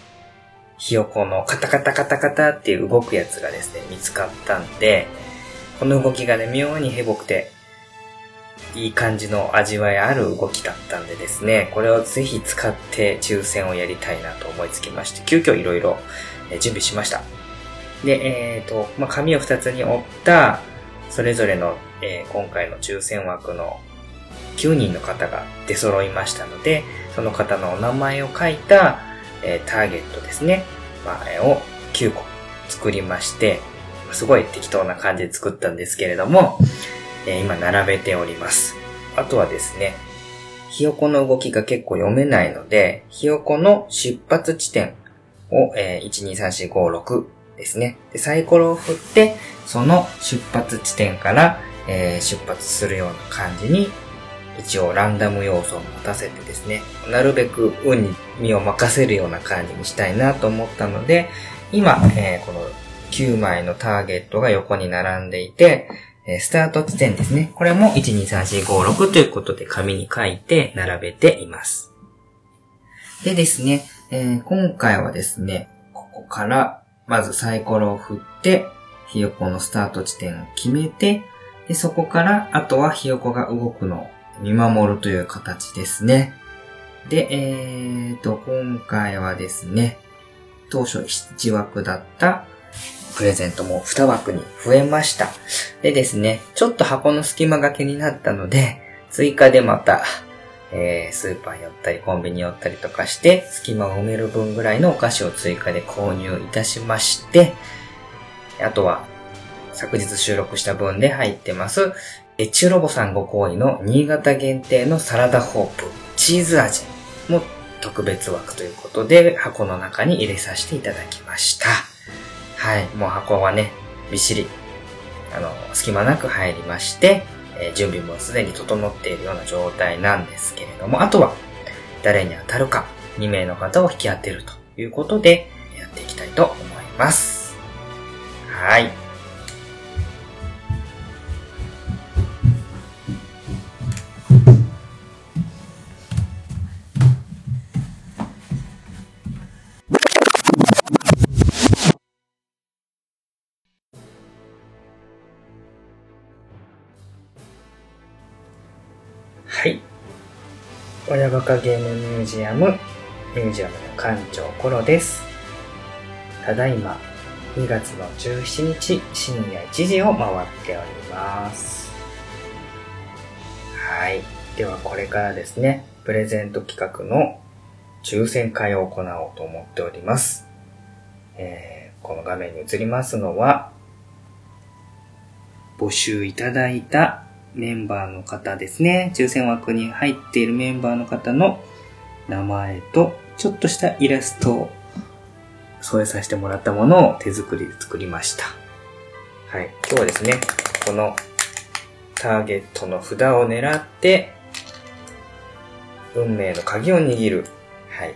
ひよこのカタカタカタカタっていう動くやつがですね、見つかったんで、この動きがね、妙にヘボくて、いい感じの味わいある動きだったんでですね、これをぜひ使って抽選をやりたいなと思いつきまして、急遽いろいろ準備しました。で、えっ、と、まあ、紙を2つに折った、それぞれの、えー今回の抽選枠の9人の方が出揃いましたので、その方のお名前を書いた、えーターゲットですね、まあ、を9個作りまして、すごい適当な感じで作ったんですけれども、今並べております。あとはですね、ひよこの動きが結構読めないので、ひよこの出発地点を、えー、1,2,3,4,5,6ですね。で、サイコロを振って、その出発地点から、えー出発するような感じに、一応ランダム要素を持たせてですね、なるべく運に身を任せるような感じにしたいなと思ったので、今、えーこの9枚のターゲットが横に並んでいて、えスタート地点ですね。これも1,2,3,4,5,6ということで紙に書いて並べています。でですね、えー今回はですね、ここから、まずサイコロを振って、ひよこのスタート地点を決めて、で、そこから、あとはひよこが動くのを見守るという形ですね。で、えーと、今回はですね、当初1枠だったプレゼントも2枠に増えました。でですね、ちょっと箱の隙間が気になったので、追加でまた、えースーパー寄ったりコンビニ寄ったりとかして、隙間を埋める分ぐらいのお菓子を追加で購入いたしまして、あとは、昨日収録した分で入ってます、エチュロボさんご好意の新潟限定のサラダホープ、チーズ味も特別枠ということで、箱の中に入れさせていただきました。はい、もう箱はね、びっしり、あの、隙間なく入りまして、えー準備もすでに整っているような状態なんですけれども、あとは、誰に当たるか、2名の方を引き当てるということで、やっていきたいと思います。はい。はい。親バカゲームミュージアム、ミュージアムの館長コロです。ただいま、2月の17日深夜1時を回っております。はい。ではこれからですね、プレゼント企画の抽選会を行おうと思っております。えーこの画面に映りますのは、募集いただいたメンバーの方ですね。抽選枠に入っているメンバーの方の名前と、ちょっとしたイラストを添えさせてもらったものを手作りで作りました。はい。今日はですね、このターゲットの札を狙って、運命の鍵を握る、はい。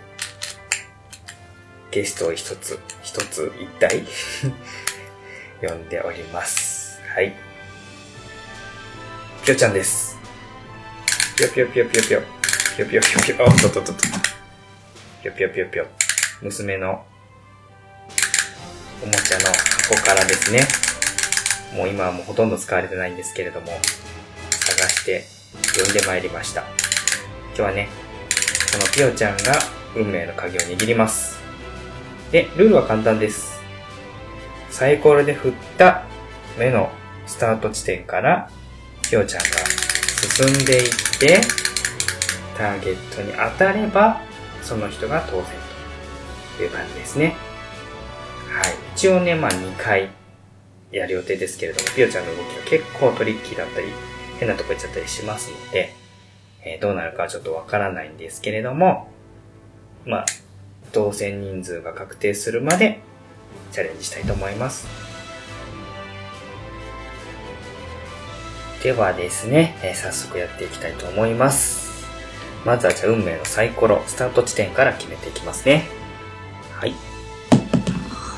ゲストを一つ、一つ一体？(laughs) 呼んでおります。はい。ぴょちゃんです。ぴょぴょぴょぴょぴょ。ぴょぴょぴょぴょ。あ、とっととと。ぴょぴょぴょぴょ。娘のおもちゃの箱からですね。もう今はもうほとんど使われてないんですけれども、探して呼んでまいりました。今日はね、このぴよちゃんが運命の鍵を握ります。で、ルールは簡単です。サイコロで振った目のスタート地点から、ぴよちゃんが進んでいって、ターゲットに当たれば、その人が当選という感じですね。はい。一応ね、まあ2回やる予定ですけれども、ぴよちゃんの動きが結構トリッキーだったり、変なとこ行っちゃったりしますので、えーどうなるかはちょっとわからないんですけれども、まあ、当選人数が確定するまでチャレンジしたいと思います。ではですね、えー早速やっていきたいと思います。まずはじゃあ運命のサイコロ、スタート地点から決めていきますね。はい。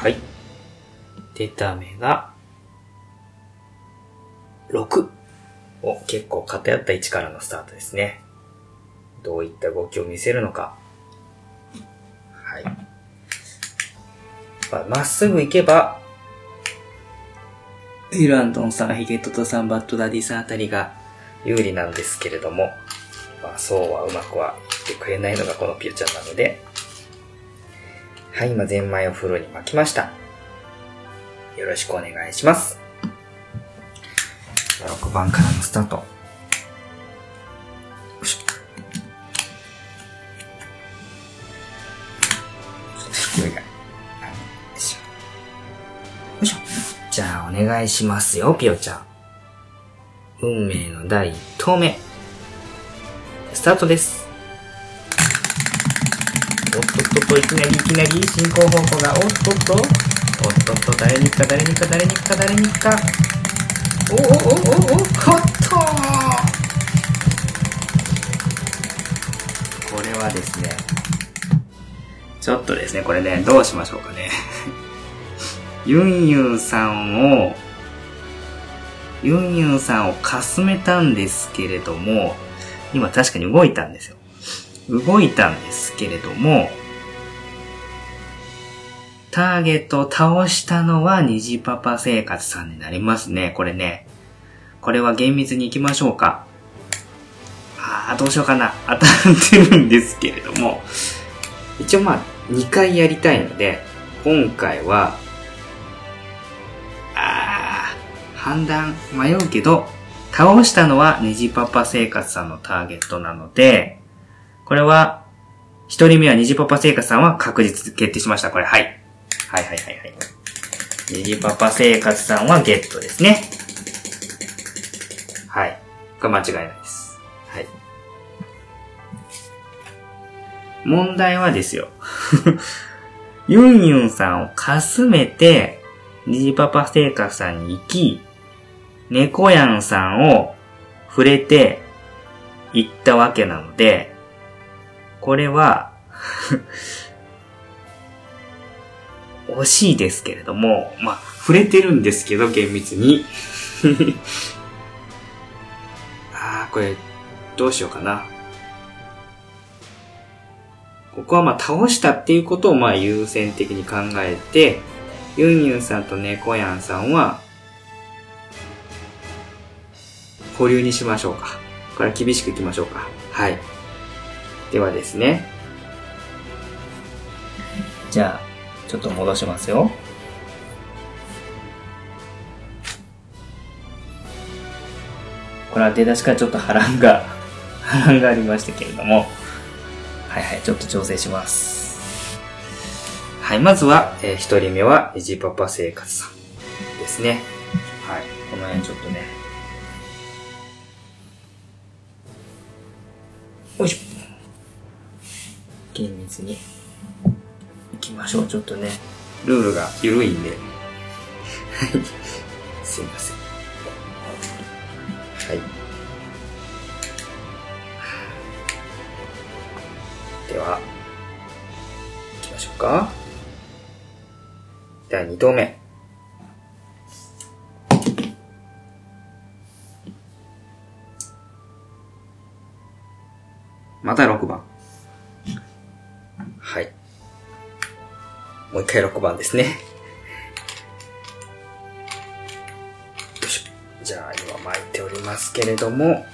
はい。出た目が、6。お、結構偏った位置からのスタートですね。どういった動きを見せるのか。はい。まあまっすぐ行けば、イランドンさん、ヒゲトトさん、バッドダディさんあたりが有利なんですけれども、まあそうはうまくは言ってくれないのがこのピューちゃんなので、はい、今ゼンマイを風呂に巻きました。よろしくお願いします。6番からのスタート。よいしょ。よいしょ。じゃあお願いしますよ、ピオちゃん。運命の第1投目。スタートです。おっとっとっと、いきなりいきなり進行方向が、おっとっと、おっとっと、誰に行くか誰に行くか誰に行くか誰に行くか。おおおおおおおっとこれはですね、ちょっとですね、これね、どうしましょうかね。ユンユンさんを、ユンユンさんをかすめたんですけれども、今確かに動いたんですよ。動いたんですけれども、ターゲットを倒したのは虹パパ生活さんになりますね。これね。これは厳密に行きましょうか。あー、どうしようかな。当たってるんですけれども。一応まあ、2回やりたいので、今回は、判断迷うけど、倒したのは虹パパ生活さんのターゲットなので、これは、一人目は虹パパ生活さんは確実決定しました。これ、はい。はいはいはいはい。虹パパ生活さんはゲットですね。はい。これ間違いないです。はい。問題はですよ。(laughs) ユンユンさんをかすめて、虹パパ生活さんに行き、猫やんさんを触れて行ったわけなので、これは、(laughs) 惜しいですけれども、まあ、触れてるんですけど、厳密に。(laughs) ああ、これ、どうしようかな。ここはまあ、倒したっていうことをまあ、優先的に考えて、ユンユンさんと猫やんさんは、保留にしましょうか。これは厳しくいきましょうか。はい。ではですね。じゃあ、ちょっと戻しますよ。これは出だしからちょっと波乱が、(laughs) 波乱がありましたけれども。はいはい、ちょっと調整します。はい、まずは、えー一人目は、エジパパ生活さんですね。はい。この辺ちょっとね。よいしょ。厳密に。行きましょう。ちょっとね、ルールが緩いんで。はい。すいません。はい。では、行きましょうか。第2投目。また6番。はい。もう一回6番ですね。よいしょ。じゃあ今巻いておりますけれども、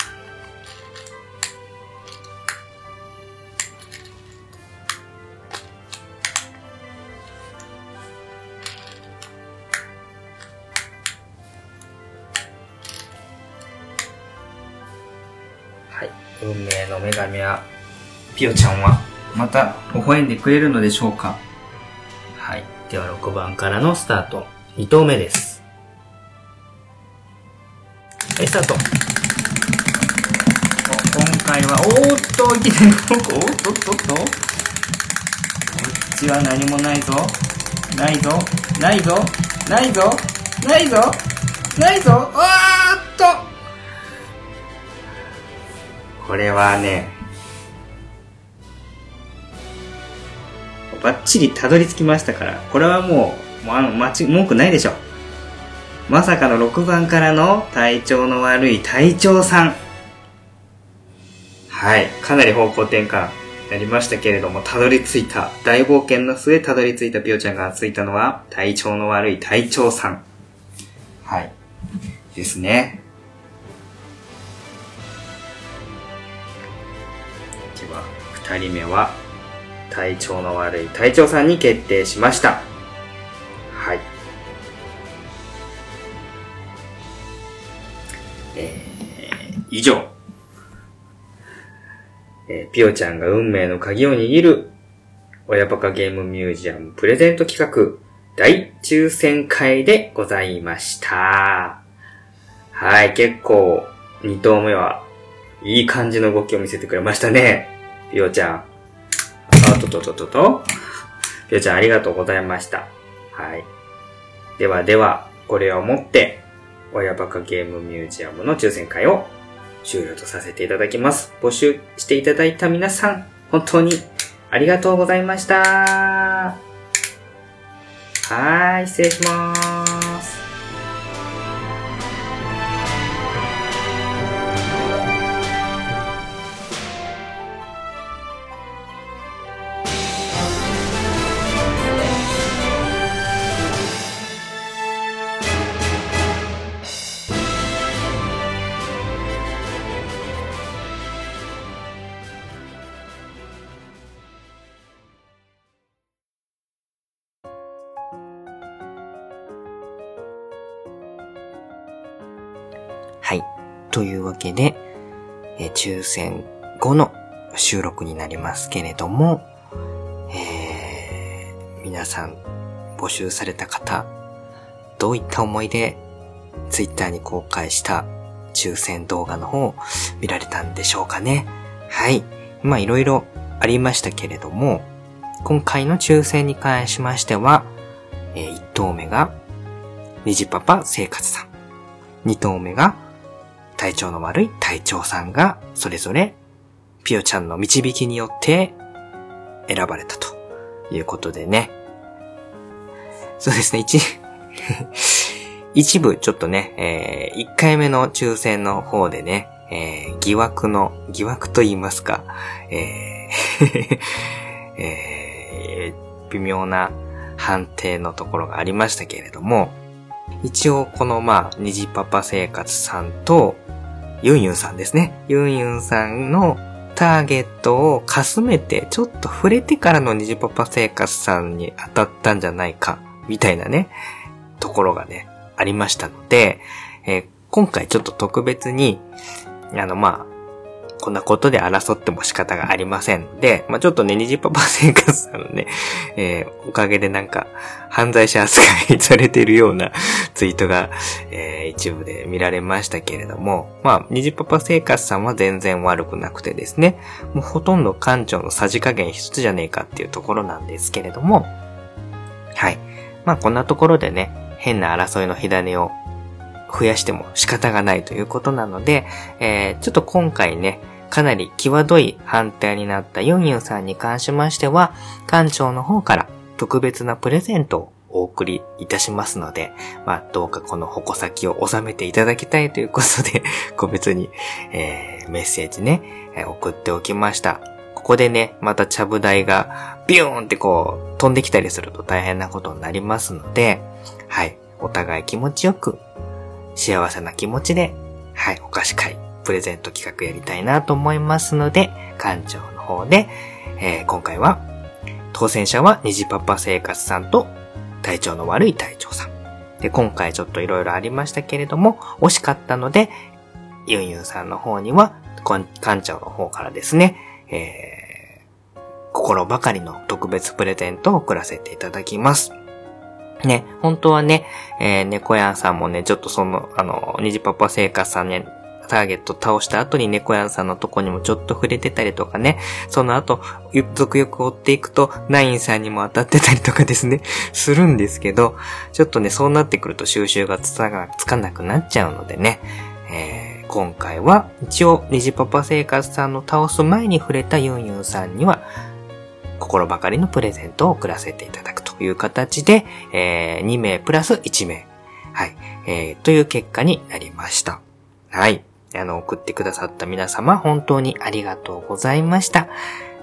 運命の女神は、ピオちゃんは、また、微笑んでくれるのでしょうか？はい。では6番からのスタート。2投目です。はい、スタート。今回は、おーっと、いきなり、おっとっとっと。こっちは何もないぞ。ないぞ。ないぞ。ないぞ。ないぞ。ないぞ。わーっと。これはね、バッチリたどり着きましたから、これはもう、あの、間違、文句ないでしょ。まさかの6番からの体調の悪い隊長さん。はい。かなり方向転換になりましたけれども、たどり着いた、大冒険の末たどり着いたピオちゃんが着いたのは、体調の悪い隊長さん。はい。ですね。二人目は体調の悪い隊長さんに決定しましたはいえー、以上、えー、ピオちゃんが運命の鍵を握る親バカゲームミュージアムプレゼント企画大抽選会でございました。はい、結構2投目はいい感じの動きを見せてくれましたね。ピオちゃん。あととととと。ピオちゃんありがとうございました。はい。ではでは、これをもって、親バカゲームミュージアムの抽選会を終了とさせていただきます。募集していただいた皆さん、本当にありがとうございました。はーい、失礼します。けで、えー抽選後の収録になりますけれども、えー皆さん募集された方、どういった思いでツイッターに公開した抽選動画の方を見られたんでしょうかね。はい。まあいろいろありましたけれども、今回の抽選に関しましては、え1投目が、虹パパ生活さん。2投目が、体調の悪い隊長さんが、それぞれ、ピオちゃんの導きによって、選ばれたということでね。そうですね、一、(laughs) 一部ちょっとね、えー、一回目の抽選の方でね、えー、疑惑の、疑惑と言いますか、えー (laughs) えー微妙な判定のところがありましたけれども、一応このまあ、虹パパ生活さんと、ユンユンさんですね。ユンユンさんのターゲットをかすめて、ちょっと触れてからの虹パパ生活さんに当たったんじゃないか、みたいなね、ところがね、ありましたので、えー今回ちょっと特別に、あのまあ、こんなことで争っても仕方がありませんで、まあ、ちょっとね、虹パパ生活さんのね、(laughs) えー、おかげでなんか、犯罪者扱いされているような (laughs) ツイートが、えー、一部で見られましたけれども、まあ、虹パパ生活さんは全然悪くなくてですね、もうほとんど館長のさじ加減一つじゃねえかっていうところなんですけれども、はい。まあ、こんなところでね、変な争いの火種を増やしても仕方がないということなので、えー、ちょっと今回ね、かなり際どい判定になったユンユンさんに関しましては、館長の方から特別なプレゼントをお送りいたしますので、まあ、どうかこの矛先を収めていただきたいということで、(laughs) 個別に、えー、メッセージね、送っておきました。ここでね、またちゃぶ台がビューンってこう飛んできたりすると大変なことになりますので、はい、お互い気持ちよく幸せな気持ちで、はい、お菓子会、プレゼント企画やりたいなと思いますので、館長の方で、えー、今回は、当選者は虹パパ生活さんと、体調の悪い隊長さん。で、今回ちょっと色々ありましたけれども、惜しかったので、ユンユンさんの方には、館長の方からですね、えー、心ばかりの特別プレゼントを送らせていただきます。ね、本当はね、えー、猫やんさんもね、ちょっとその、あの、虹パパ生活さんね、ターゲット倒した後に猫やんさんのとこにもちょっと触れてたりとかね、その後、続々追っていくと、ナインさんにも当たってたりとかですね、(laughs) するんですけど、ちょっとね、そうなってくると収集がつかなくなっちゃうのでね、えー、今回は、一応、虹パパ生活さんの倒す前に触れたユンユンさんには、心ばかりのプレゼントを送らせていただくという形で、えー、2名プラス1名。はい。えー、という結果になりました。はい。あの、送ってくださった皆様、本当にありがとうございました。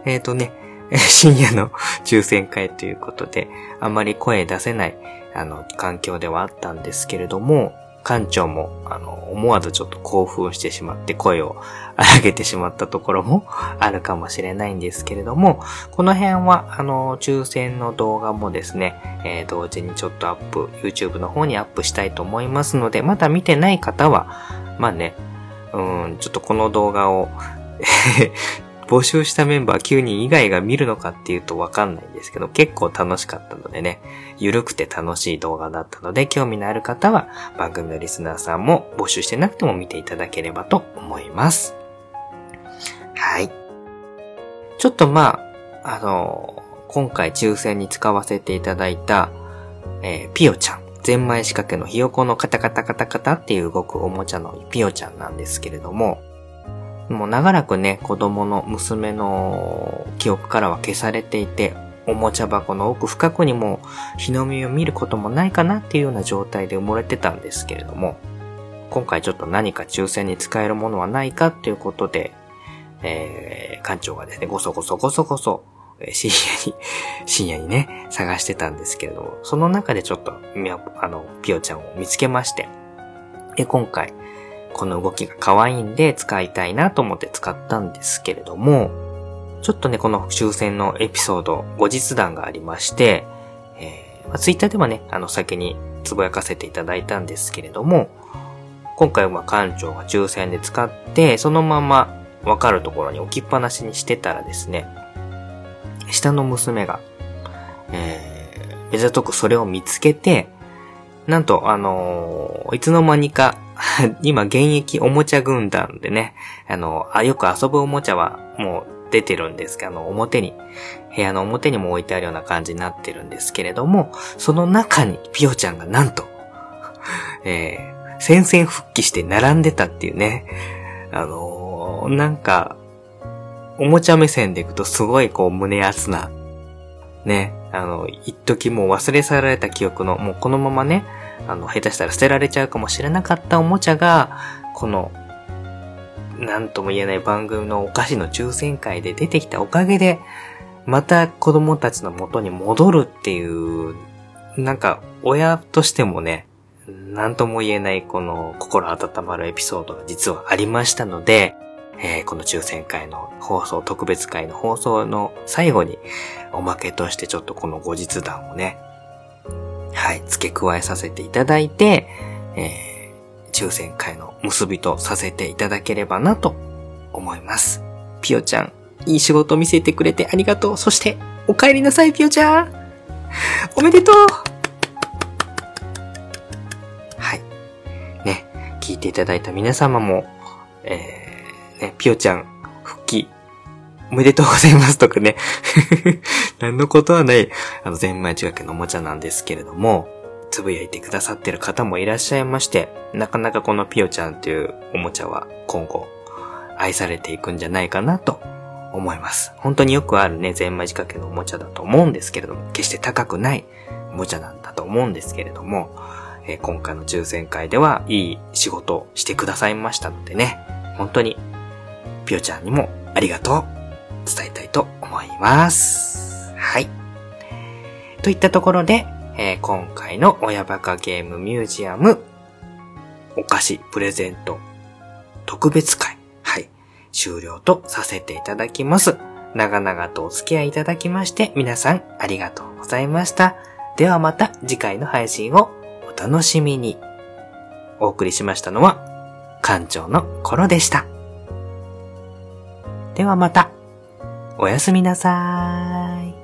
えっ、ー、とね、(laughs) 深夜の抽選会ということで、あんまり声出せない、あの、環境ではあったんですけれども、館長も、あの、思わずちょっと興奮してしまって声を荒げてしまったところも (laughs) あるかもしれないんですけれども、この辺は、あの、抽選の動画もですね、えー、同時にちょっとアップ、YouTube の方にアップしたいと思いますので、まだ見てない方は、まあね、うん、ちょっとこの動画を (laughs) 募集したメンバー9人以外が見るのかっていうとわかんないんですけど、結構楽しかったのでね、ゆるくて楽しい動画だったので、興味のある方は番組のリスナーさんも募集してなくても見ていただければと思います。はい。ちょっとまあ、あの今回抽選に使わせていただいた、えー、ピオちゃん。ゼンマイ仕掛けのひよこのカタカタカタカタっていう動くおもちゃのピオちゃんなんですけれども、もう長らくね、子供の娘の記憶からは消されていて、おもちゃ箱の奥深くにも日の目を見ることもないかなっていうような状態で埋もれてたんですけれども、今回ちょっと何か抽選に使えるものはないかっていうことで、えー、館長がですね、ごそごそごそごそ、深夜に、深夜にね、探してたんですけれども、その中でちょっと、あの、ピオちゃんを見つけまして、で、今回、この動きが可愛いんで使いたいなと思って使ったんですけれども、ちょっとね、この終戦のエピソード、後日談がありまして、えー、まあ、ツイッターではね、あの、先につぶやかせていただいたんですけれども、今回は館長が抽選で使って、そのままわかるところに置きっぱなしにしてたらですね、下の娘が、えー、目ざとくそれを見つけて、なんと、あのー、いつの間にか (laughs) 今現役おもちゃ軍団でね、あの、あ、よく遊ぶおもちゃはもう出てるんですけど、あの、表に、部屋の表にも置いてあるような感じになってるんですけれども、その中にピオちゃんがなんと、(laughs) えー、戦線復帰して並んでたっていうね、あのー、なんか、おもちゃ目線でいくとすごいこう胸熱な、ね、あの、一時もう忘れ去られた記憶の、もうこのままね、あの、下手したら捨てられちゃうかもしれなかったおもちゃが、この、なんとも言えない番組のお菓子の抽選会で出てきたおかげで、また子供たちの元に戻るっていう、なんか、親としてもね、なんとも言えないこの心温まるエピソードが実はありましたので、えー、この抽選会の放送、特別会の放送の最後に、おまけとしてちょっとこの後日談をね、はい、付け加えさせていただいて、えー、抽選会の結びとさせていただければなと思います。ピオちゃん、いい仕事見せてくれてありがとう。そして、お帰りなさい、ピオちゃん。おめでとうはい。ね、聞いていただいた皆様も、えー、ね、ピオちゃん、復帰、おめでとうございます (laughs) とかね。(laughs) 何のことはない、あの、ゼンマイ近くのおもちゃなんですけれども、つぶやいてくださってる方もいらっしゃいまして、なかなかこのピオちゃんというおもちゃは今後愛されていくんじゃないかなと思います。本当によくあるね、ゼンマイ仕掛けのおもちゃだと思うんですけれども、決して高くないおもちゃなんだと思うんですけれども、えー今回の抽選会ではいい仕事をしてくださいましたのでね、本当にピオちゃんにもありがとう伝えたいと思います。はい。といったところで、えー今回の親バカゲームミュージアムお菓子プレゼント特別会、はい、終了とさせていただきます。長々とお付き合いいただきまして、皆さんありがとうございました。ではまた次回の配信をお楽しみに。お送りしましたのは、館長のコロでした。ではまた、おやすみなさーい。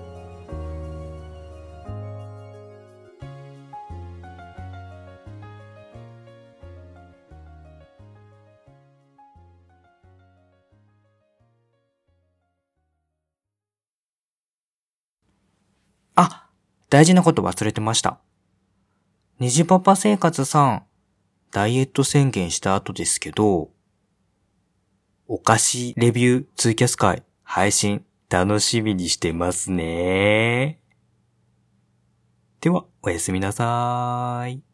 あ、大事なこと忘れてました。虹パパ生活さん、ダイエット宣言した後ですけど、お菓子レビューツイキャス会配信楽しみにしてますね。では、おやすみなさーい。